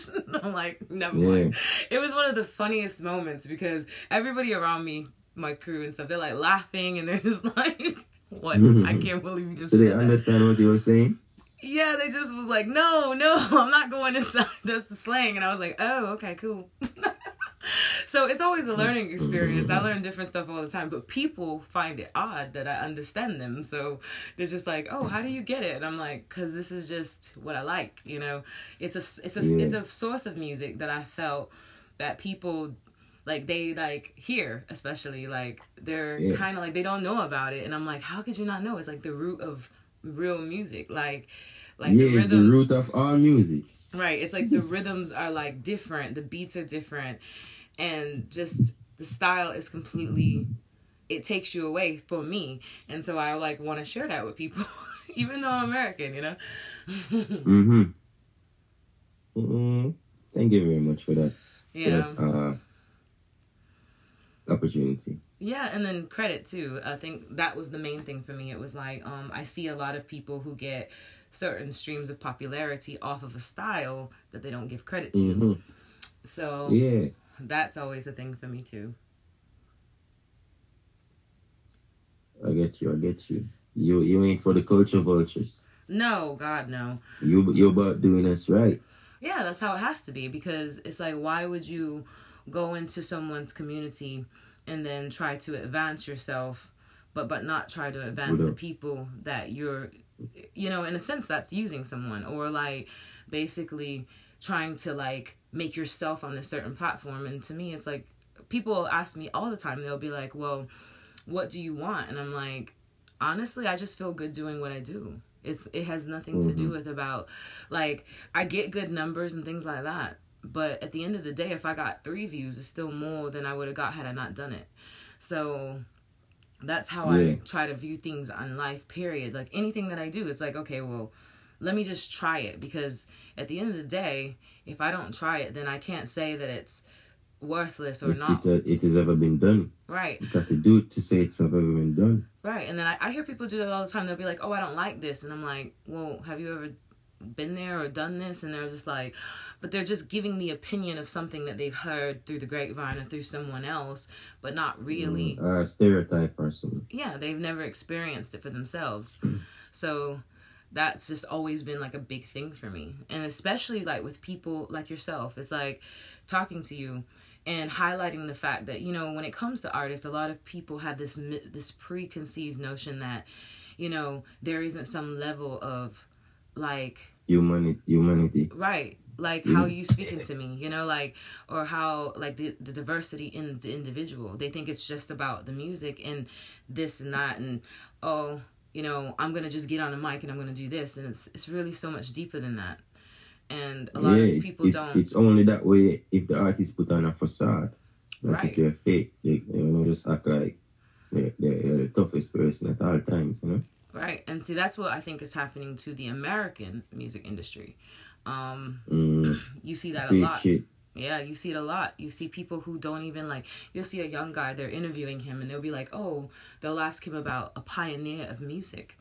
I'm like, "Never mind." It was one of the funniest moments because everybody around me, my crew and stuff, they're like laughing, and they're just like. What? I can't believe you just Do they understand what you were saying? Yeah, they just was like, no, no, I'm not going inside. That's the slang. And I was like, oh, okay, cool. so it's always a learning experience. I learn different stuff all the time, but people find it odd that I understand them. So they're just like, oh, how do you get it? And I'm like, because this is just what I like. You know, it's a it's a Yeah. it's a source of music that I felt that people like they like hear especially like they're Yeah. kind of like they don't know about it and i'm like how could you not know it's like the root of real music like like yeah, the it's the root of all music. right it's like the rhythms are like different the beats are different and just the style is completely it takes you away for me and so i like want to share that with people even though i'm american you know Mm-hmm. mm Thank you very much for that. for yeah that, uh, opportunity. Yeah, and then credit too. I think that was the main thing for me. It was like um, I see a lot of people who get certain streams of popularity off of a style that they don't give credit to. hmm So Yeah. that's always a thing for me too. I get you. I get you. You you ain't for the culture vultures. No, God, no. You you're about doing us right. Yeah, that's how it has to be because it's like, why would you go into someone's community and then try to advance yourself, but but not try to advance the people that you're, you know, in a sense that's using someone or like basically trying to like make yourself on a certain platform. And to me, it's like people ask me all the time. They'll be like, "Well, what do you want?" And I'm like, honestly, I just feel good doing what I do. It's it has nothing to do mm-hmm. with about like I get good numbers and things like that. But at the end of the day, if I got three views, it's still more than I would have got had I not done it. So that's how I try to view things on life. Period. Like anything that I do, it's like okay, well, let me just try it because at the end of the day, if I don't try it, then I can't say that it's worthless or It, not. a, it has ever been done. Right. You got to do it to say it's ever been done. Right. And then I, I hear people do that all the time. They'll be like, oh, I don't like this. And I'm like, well, have you ever been there or done this? And they're just like, but they're just giving the opinion of something that they've heard through the grapevine or through someone else, but not really. Uh, stereotype or something. Yeah, they've never experienced it for themselves. So that's just always been like a big thing for me. And especially like with people like yourself, it's like talking to you and highlighting the fact that you know when it comes to artists a lot of people have this this preconceived notion that you know there isn't some level of like Humanity. Humanity. right like how you speaking to me you know like or how like the, the diversity in the individual they think it's just about the music and this and that and oh you know i'm gonna just get on a mic and i'm gonna do this and it's it's really so much deeper than that and a lot yeah, of people it- don't It's only that way if the artist put on a facade. Like Right. if they're fake, they you know just act like they're, they're the toughest person at all times, you know. Right. And see, that's what I think is happening to the American music industry. Um, Mm, you see that a lot. Yeah, you see it a lot. You see people who don't even like, you'll see a young guy, they're interviewing him, and they'll be like, oh, they'll ask him about a pioneer of music.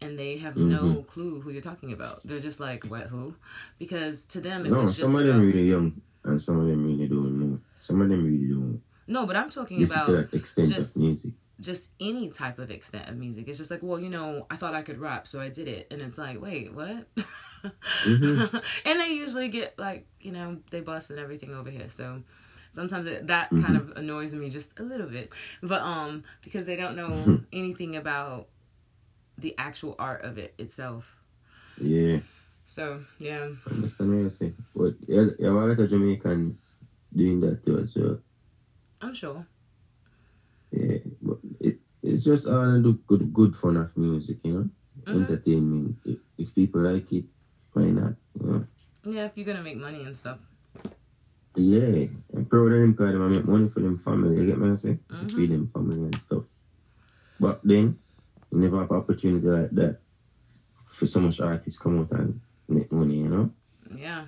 And they have Mm-hmm. no clue who you're talking about. They're just like, what, who? Because to them, it No, was just. some of them really young and some of them really don't know. Some of them really don't no, but I'm talking listen about just- music. Just any type of extent of music. It's just like, well, you know, I thought I could rap, so I did it. And it's like, wait, what? Mm-hmm. and they usually get like, you know, they bust and everything over here. So sometimes it, that Mm-hmm. kind of annoys me just a little bit. But um because they don't know Mm-hmm. anything about the actual art of it itself. Yeah, So, yeah. you're saying. But there's a lot of Jamaicans doing that too as well. I'm sure. Yeah, it's just all the good, good fun of music, you know, Mhm. entertainment. If, if people like it, why not? You know? Yeah, if you're gonna make money and stuff. Yeah, I'm proud of them because them make money for them family. You get me? I say, Mhm. feed them family and stuff. But then, you never have opportunity like that for so much artists come out and make money, you know. Yeah.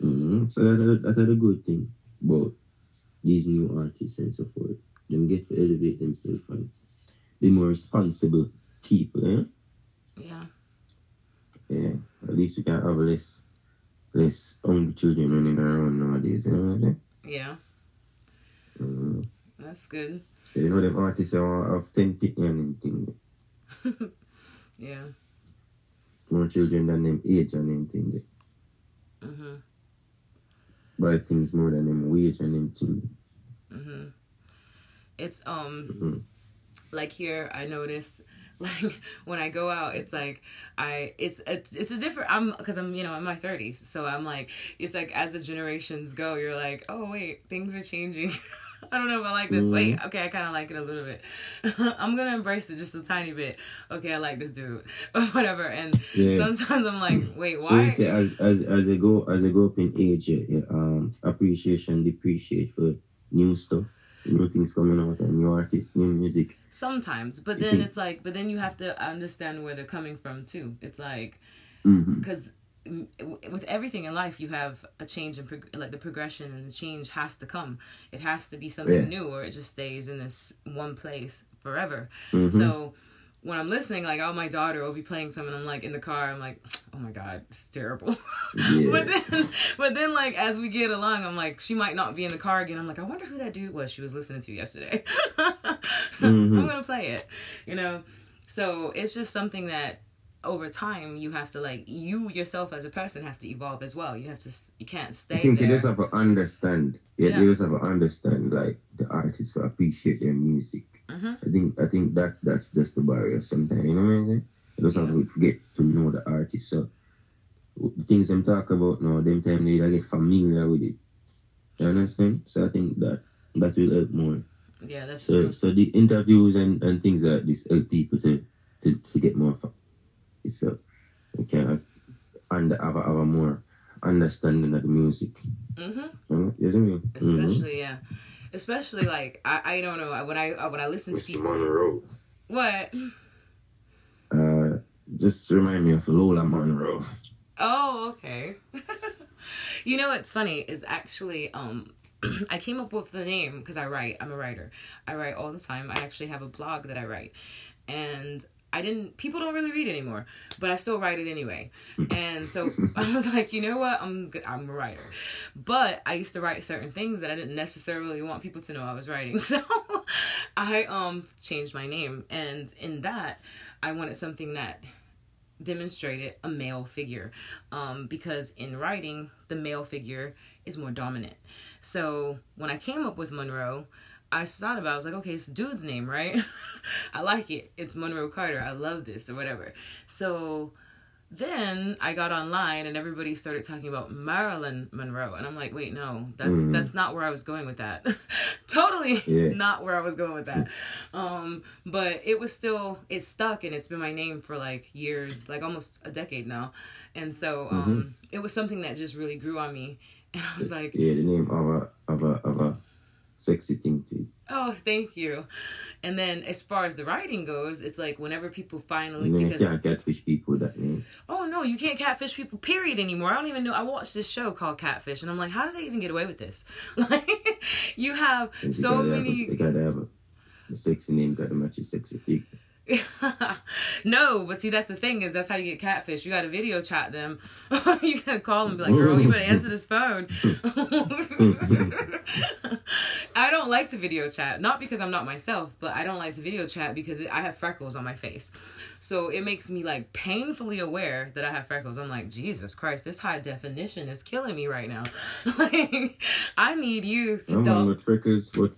hmm So that, that, that's a good thing about these new artists and so forth. Them get to elevate themselves and be more responsible people, eh? Yeah. Yeah, at least we can have less, less hungry children running around nowadays, you know what I mean? Yeah. Mm-hmm. That's good. So you know them artists are have ten and them thing. Yeah. More children than them age and them thing. Mhm. Buy things more than them wage and them thing. It's um Mhm. like here I noticed like when I go out it's like I it's it's, it's a different I'm because I'm you know in my 30s so I'm like it's like as the generations go you're like oh wait things are changing. I don't know if I like this. Wait okay I kind of like it a little bit. I'm gonna embrace it just a tiny bit. Okay I like this dude or whatever and Yeah. sometimes I'm like wait So why? say as as as they go as they go up in age, yeah, um, appreciation depreciate for new stuff, new things coming out, and new artists, new music. sometimes but then it's like but then you have to understand where they're coming from too it's like Mm-hmm. because with everything in life you have a change in prog- like the progression and the change has to come it has to be something Yeah. new or it just stays in this one place forever Mhm. so when i'm listening like oh my daughter will be playing something i'm like in the car i'm like oh my god it's terrible Yeah. but then but then like as we get along i'm like she might not be in the car again i'm like i wonder who that dude was she was listening to yesterday i'm Mhm. gonna play it you know so it's just something that over time you have to like you yourself as a person have to evolve as well you have to you can't stay. I think you just have to understand. Yeah, Yeah. you just have to understand like the artists will appreciate their music. Mhm. I think I think that that's just the barrier sometimes. You know what I'm saying? Just have to forget to know the artist. So the things them talk about now, them time they gotta get familiar with it. You understand? So I think that that will help more. yeah that's So true so the interviews and, and things like this help people to to, to get more so we can and have have a more understanding of the music. hmm You know? You know what I mean? Especially yeah especially like I, I don't know when I when I listen to people. Monroe. What? Uh, just remind me of Lola Monroe. Oh, okay. you know what's funny is actually um I came up with the name because I write. I'm a writer. I write all the time. I actually have a blog that I write. And I didn't people don't really read anymore, but I still write it anyway. And so I was like, you know what? I'm good. I'm a writer. But I used to write certain things that I didn't necessarily want people to know I was writing. So I um changed my name and in that I wanted something that demonstrated a male figure um, because in writing the male figure is more dominant so when i came up with monroe i thought about it, i was like okay it's a dude's name right i like it it's monroe carter i love this or whatever so then I got online and everybody started talking about Marilyn Monroe and I'm like, wait, no, that's Mhm. that's not where I was going with that. totally Yeah. not where I was going with that. Um, but it was still it stuck and it's been my name for like years, like almost a decade now. And so um it was something that just really grew on me. And I was like, Yeah, the name of a of a of a sexy thing too. Oh, thank you. And then as far as the writing goes, it's like whenever people finally you because can't catfish people that oh no, you can't catfish people period anymore. I don't even know. I watched this show called Catfish and I'm like, how did they even get away with this? Like you have so gotta have a- many you gotta have a, a sexy name, gotta match your sexy people. no, but see, that's the thing is that's how you get catfish. You got to video chat them. you gotta call them, and be like, "Girl, you better answer this phone." I don't like to video chat, not because I'm not myself, but I don't like to video chat because I have freckles on my face, so it makes me like painfully aware that I have freckles. I'm like, Jesus Christ, this high definition is killing me right now. like, I need you to man, don't. with frickers, with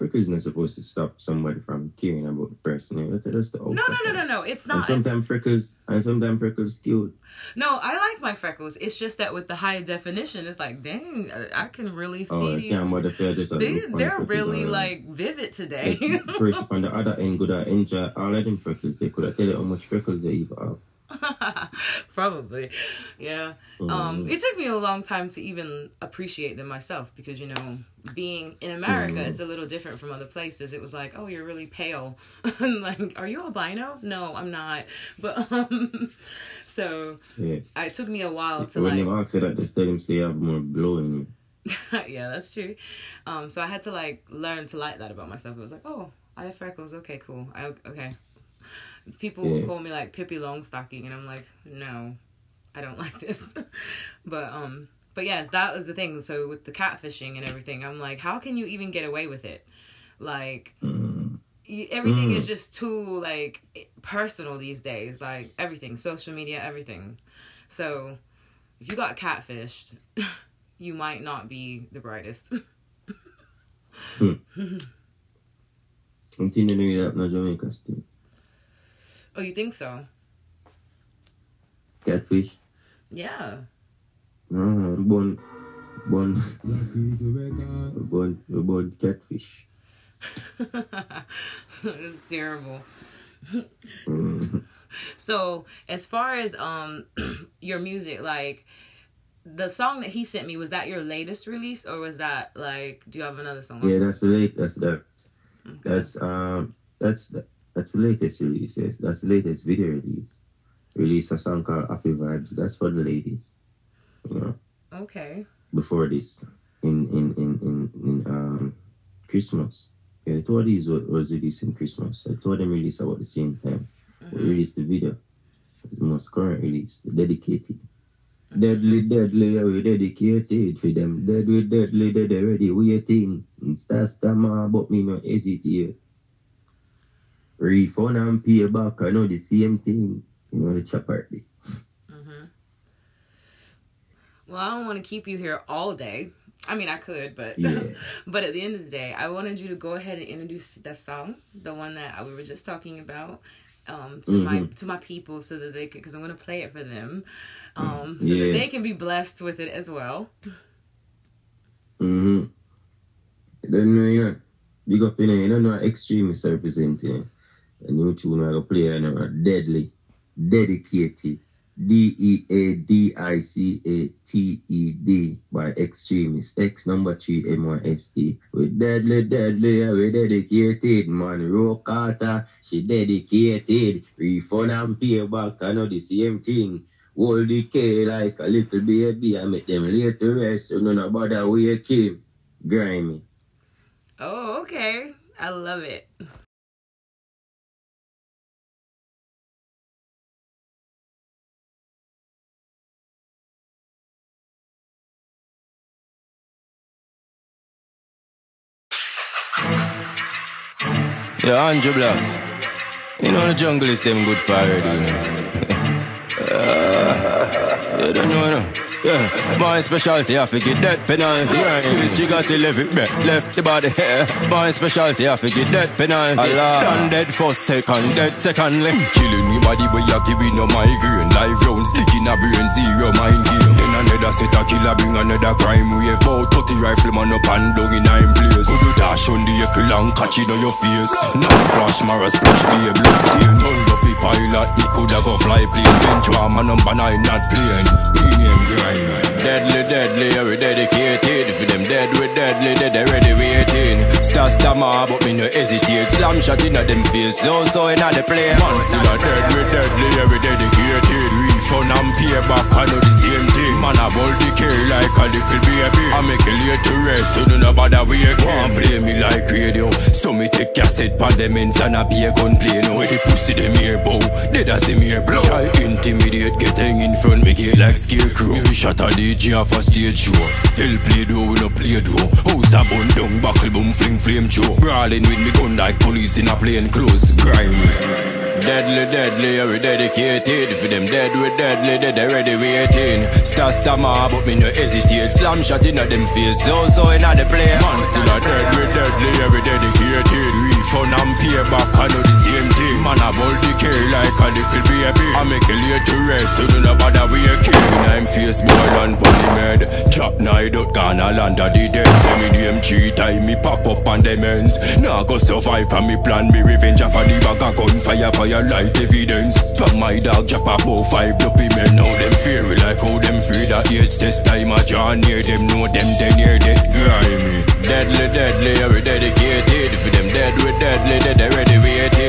frickers, frickers not supposed to stop somebody from caring about the person. That- That's the old No, no, no, no, no. It's not. It's, sometimes freckles and sometimes frickers cute. No, I like my freckles. It's just that with the high definition, it's like, dang, I- can really oh, see Oh, these. can't bother if just a They, they're really or- like vivid today. Person on the other end could have enjoyed all of them freckles. They could have tell you how much freckles they even have. Probably, yeah. Um, it took me a long time to even appreciate them myself because you know, being in America, Mhm. it's a little different from other places. It was like, oh, you're really pale. I'm like, are you albino? No, I'm not. But um, so Yeah. it took me a while to when like. you ask that, just tell them say you have more blue in you. yeah, that's true. Um, so I had to like learn to like that about myself. It was like, oh, I have freckles. Okay, cool. I okay. People Yeah. call me like Pippi Longstocking, and I'm like, no, I don't like this. but um, but yes, that was the thing. So with the catfishing and everything, I'm like, how can you even get away with it? Like Mm. y- everything Mm. is just too like personal these days. Like everything, social media, everything. So if you got catfished, you might not be the brightest. You that no Jamaica still. Oh, you think so? Catfish. Yeah. No, bun, bun, bun, bun catfish. it was terrible. Mm. So as far as um your music, like the song that he sent me, was that your latest release or was that like do you have another song? Yeah, that's the late. That's that. That's um. That's the, that's the latest release. Yes, that's the latest video release. Release a song called Happy Vibes. That's for the ladies. You know, Okay. before this, in in in in, in um Christmas. Yeah, two of these was, was released in Christmas. So two of them released about the same time. We released the video. It's the most current release, the dedicated. Deadly, deadly, we dedicated for them. Deadly, deadly, dead already waiting. Insta stammer, but me no hesitate. Refund and pay back, I know the same thing. You know the chopper. Mm-hmm. Well, I don't want to keep you here all day. I mean, I could, but Yeah. but at the end of the day, I wanted you to go ahead and introduce that song, the one that we were just talking about, um, to my Mhm. to my people, so that they could, because I'm gonna play it for them, um, so Yeah. that they can be blessed with it as well. Mm-hmm. You don't know, you know. Big up, you know, you don't know extremists representing. A new tune I go play, you know, deadly, dedicated, D E A D I C A T E D by Extremist. X number three M Y S T. We deadly, deadly, we dedicated. Monroe Carter, she dedicated. Refund and payback, I know the same thing. Hold the K like a little baby. I make them lay to rest, so of bother wake him. Grimy. Oh, okay. I love it. Yeah, Andrew Blacks. You know the jungle is them good for already, you know. uh, you don't know, know. Yeah, my specialty, I forget that penalty. Swiss, she got till every breath left the body. Yeah. My specialty, I forget that penalty. Done dead for second, dead secondly. Killing me body, but you giving no migraine. Live rounds, sticking a brain, zero mind game. Then another set of killer, bring another crime wave. About 30 rifle man up and down in nine place. Could you dash on the echo and catch it on your face? Now flash, Mara splash, be a blood stain. Hold up the pilot, me coulda go fly plane. Bench my number nine, not playing. Deadly, deadly, are we dedicated? For them dead, we deadly, dead already waiting. Star stammer, but me no hesitate. Slam shot in them face, so so in the play. A dead, we deadly, are we dedicated? Refund and payback, I know the same thing. Man, I hold the care like a little baby. I make it late to rest, so don't bother wake Can't play me like radio. So me take cassette pan them ends and I be a gun play. No way the pussy them here bow, dead as them here blow. Try intimidate, getting in front, me get like scarecrow. Me shot a DJ off a stage show. Tell play do we no play do. House a bun down, buckle boom, fling flame show. Brawling with me gun like police in a plain clothes, grimy. Deadly, deadly, are we dedicated? For them dead, we deadly, dead already waiting. Star stammer, but me no hesitate. Slam shot in them face, so so in the play. Man still a dead, we deadly, are we dedicated? Refund and payback, I know the same. Man, I hold the care like a little baby. I make it late to rest, so do not bother we a king. I'm face more than polymed. Chop night out, Ghana land of the dead. Send me them cheat, time me pop up on them ends. Now go survive from me plan, me revenge for the bag of gunfire your light evidence. From my dog, drop about five dopey men. Now them fear me like how them fear that age test time. I draw near them, know them, they near dead grimy. Deadly, deadly, we dedicated? For them dead, we deadly, dead already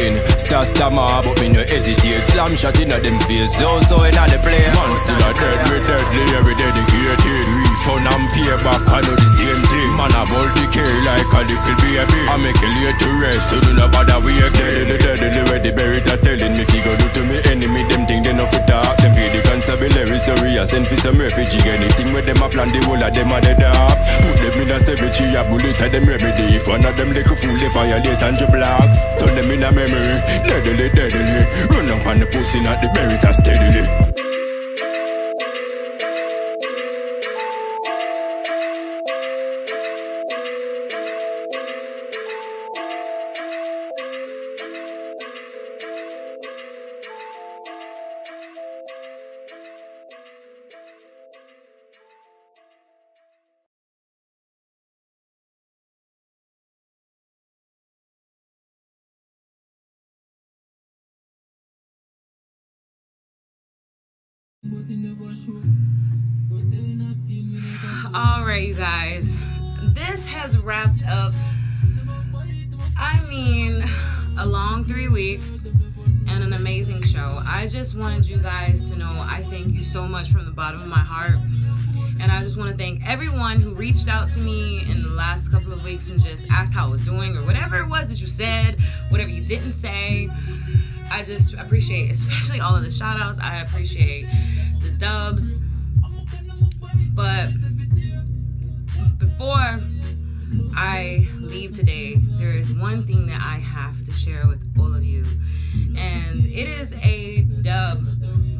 waiting. Star stammer, but me no hesitate. Slam shot in them face, so so in the play. Man still a dead, we deadly, we dedicated? Refund and payback, I know the same. Man, I hold the care like a little baby. I make it late to rest, so do not bother we again. Deadly, deadly, where the buried are telling me figure do to me enemy. Them think they know for talk. Them pay the constabulary, sorry, I send for some refugee. Anything with them, I plan the whole of them are dead off. Put them in a cemetery, a bullet at them remedy. If one of them little fool, they violate and you blocks. Turn them in a memory, deadly, deadly. Run up on the pussy, not the buried are steadily. Right, you guys. This has wrapped up, I mean, a long three weeks and an amazing show. I just wanted you guys to know I thank you so much from the bottom of my heart. And I just want to thank everyone who reached out to me in the last couple of weeks and just asked how I was doing or whatever it was that you said, whatever you didn't say. I just appreciate, especially all of the shout outs. I appreciate the dubs. But before I leave today, there is one thing that I have to share with all of you. And it is a dub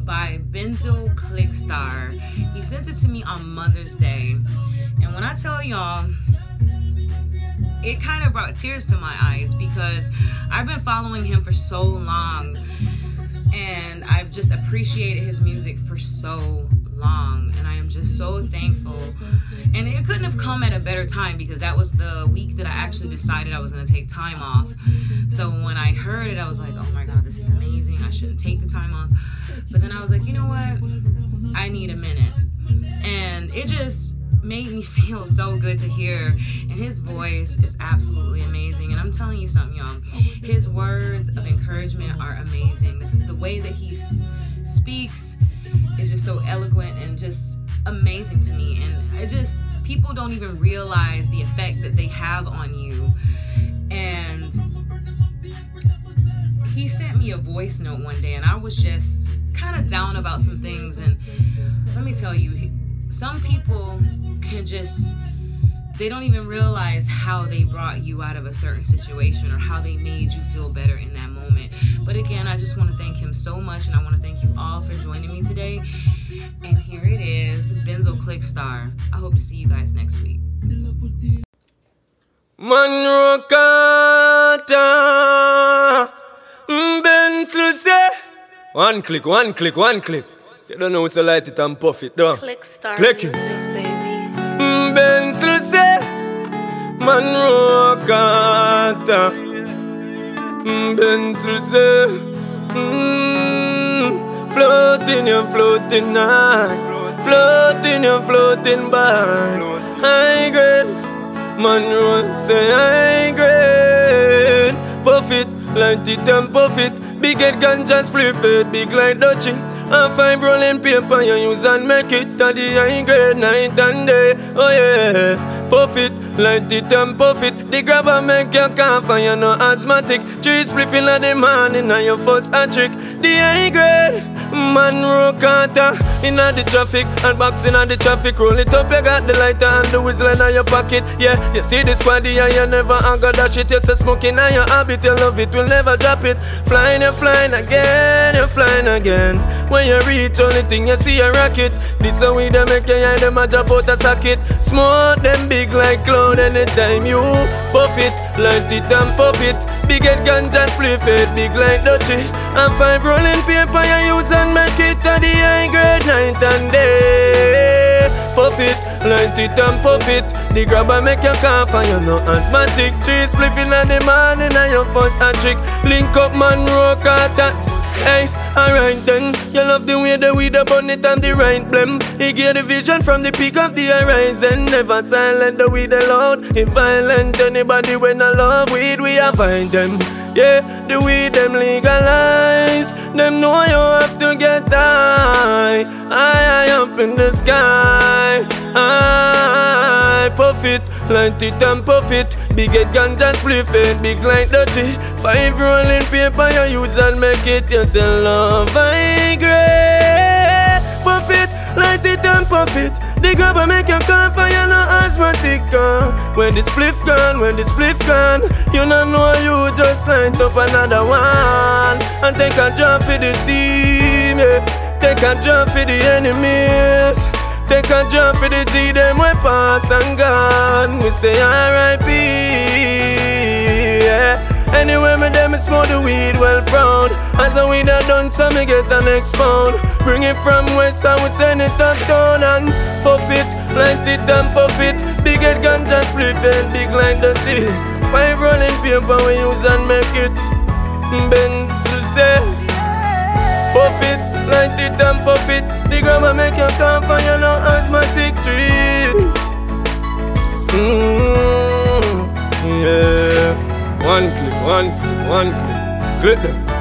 by Benzo Clickstar. He sent it to me on Mother's Day. And when I tell y'all, it kind of brought tears to my eyes because I've been following him for so long and I've just appreciated his music for so long and I am just so thankful. And it couldn't have come at a better time because that was the week that I actually decided I was going to take time off. So when I heard it, I was like, oh my God, this is amazing. I shouldn't take the time off. But then I was like, you know what? I need a minute. And it just made me feel so good to hear. And his voice is absolutely amazing. And I'm telling you something, y'all. His words of encouragement are amazing. The, the way that he s- speaks is just so eloquent and just amazing to me. And it just, people don't even realize the effect that they have on you. And he sent me a voice note one day, and I was just kind of down about some things. And let me tell you, some people can just they don't even realize how they brought you out of a certain situation or how they made you feel better in that moment. But again, I just want to thank him so much, and I want to thank you all for joining me today. And here it is, Benzo Clickstar. I hope to see you guys next week. Monroe Carter Ben say One click, one click, one click So you don't know so light it and puff it down Click star Click it Monroe Carter Ben say mm, Floating, you're floating high. Floating, you're floating by. High grade. Monroe say high grade. Puff it, light it and puff it Big head just spliff it, big like Dutchie And five rolling paper you use and make it. To the high grade night and day. Oh yeah. Puff it, light it and puff it The grabber make you cough and you no asthmatic Three spliff in the morning and your foot's a trick The high grade Monroe Carter uh, in the traffic and box in the traffic. Roll it up, you got the lighter and the whistle in your pocket. Yeah, you see the squaddy and you never anger that shit. It's a smoking and your habit, you love it, will never drop it. Flying, you're flying again, you're flying again. When you reach only thing you see a rocket. This a way they make you eye them a drop out a socket. Smoke them big like cloud anytime you puff it, light it and puff it. Big head ganja spliff it, big like Dutchie. And five rolling paper you use and make it to the high grade night and day. Puff it, light it and puff it. The grabber make you cough and you know asthmatic. Three spliff in the morning and your first a trick. Link up man rock Carter. Hey, alright then. You love the way the weed up on it and the right blem. He get the vision from the peak of the horizon. Never silent the weed alone. If violent anybody when I love weed, we are find them. Yeah, the weed them legalize. Them know you have to get high. High, high up in the sky. High, puff it, light it and puff it. Big head ganja spliff it, big like Dutchie. Five rolling paper you use and make it. yourself love, I great. Puff it, light it and puff it. The grabber make you cough and you no asthmatic uh. When the spliff gone, when the spliff gone You not know you just light up another one And take a jump for the team yeah. Take a jump for the enemies Take a jump for the G them we pass and gone. We say R.I.P. Yeah. Anyway, me them smoke the weed well proud. As the weed are done, so me get the next pound. Bring it from west and we send it uptown And puff it, light it and puff it. Big head ganja split and big like the tea Five rolling paper we use and make it. Benzel say Puff it, light it and The grandma make you cough and you know mm, one click, one click, one click. Click them.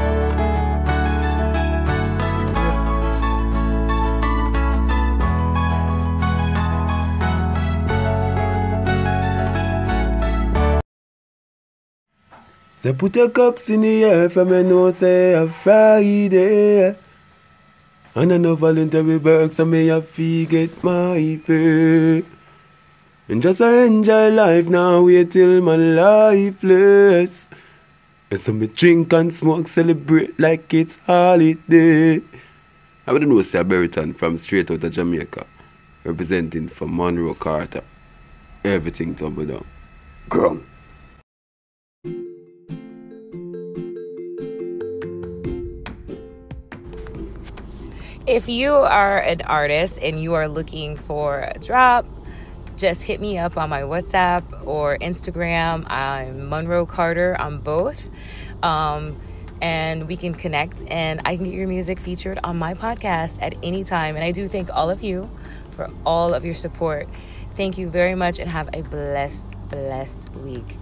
Say put your cups in the air for me say a Friday And I know voluntary work so me have to get my pay and just I enjoy life now, wait till my lifeless. And so me drink and smoke, celebrate like it's holiday. I wouldn't know say Berryton from straight out of Jamaica, representing for Monroe Carter. Everything tumble down. Grum. If you are an artist and you are looking for a drop, just hit me up on my WhatsApp or Instagram. I'm Monroe Carter on both. Um, and we can connect and I can get your music featured on my podcast at any time. And I do thank all of you for all of your support. Thank you very much and have a blessed, blessed week.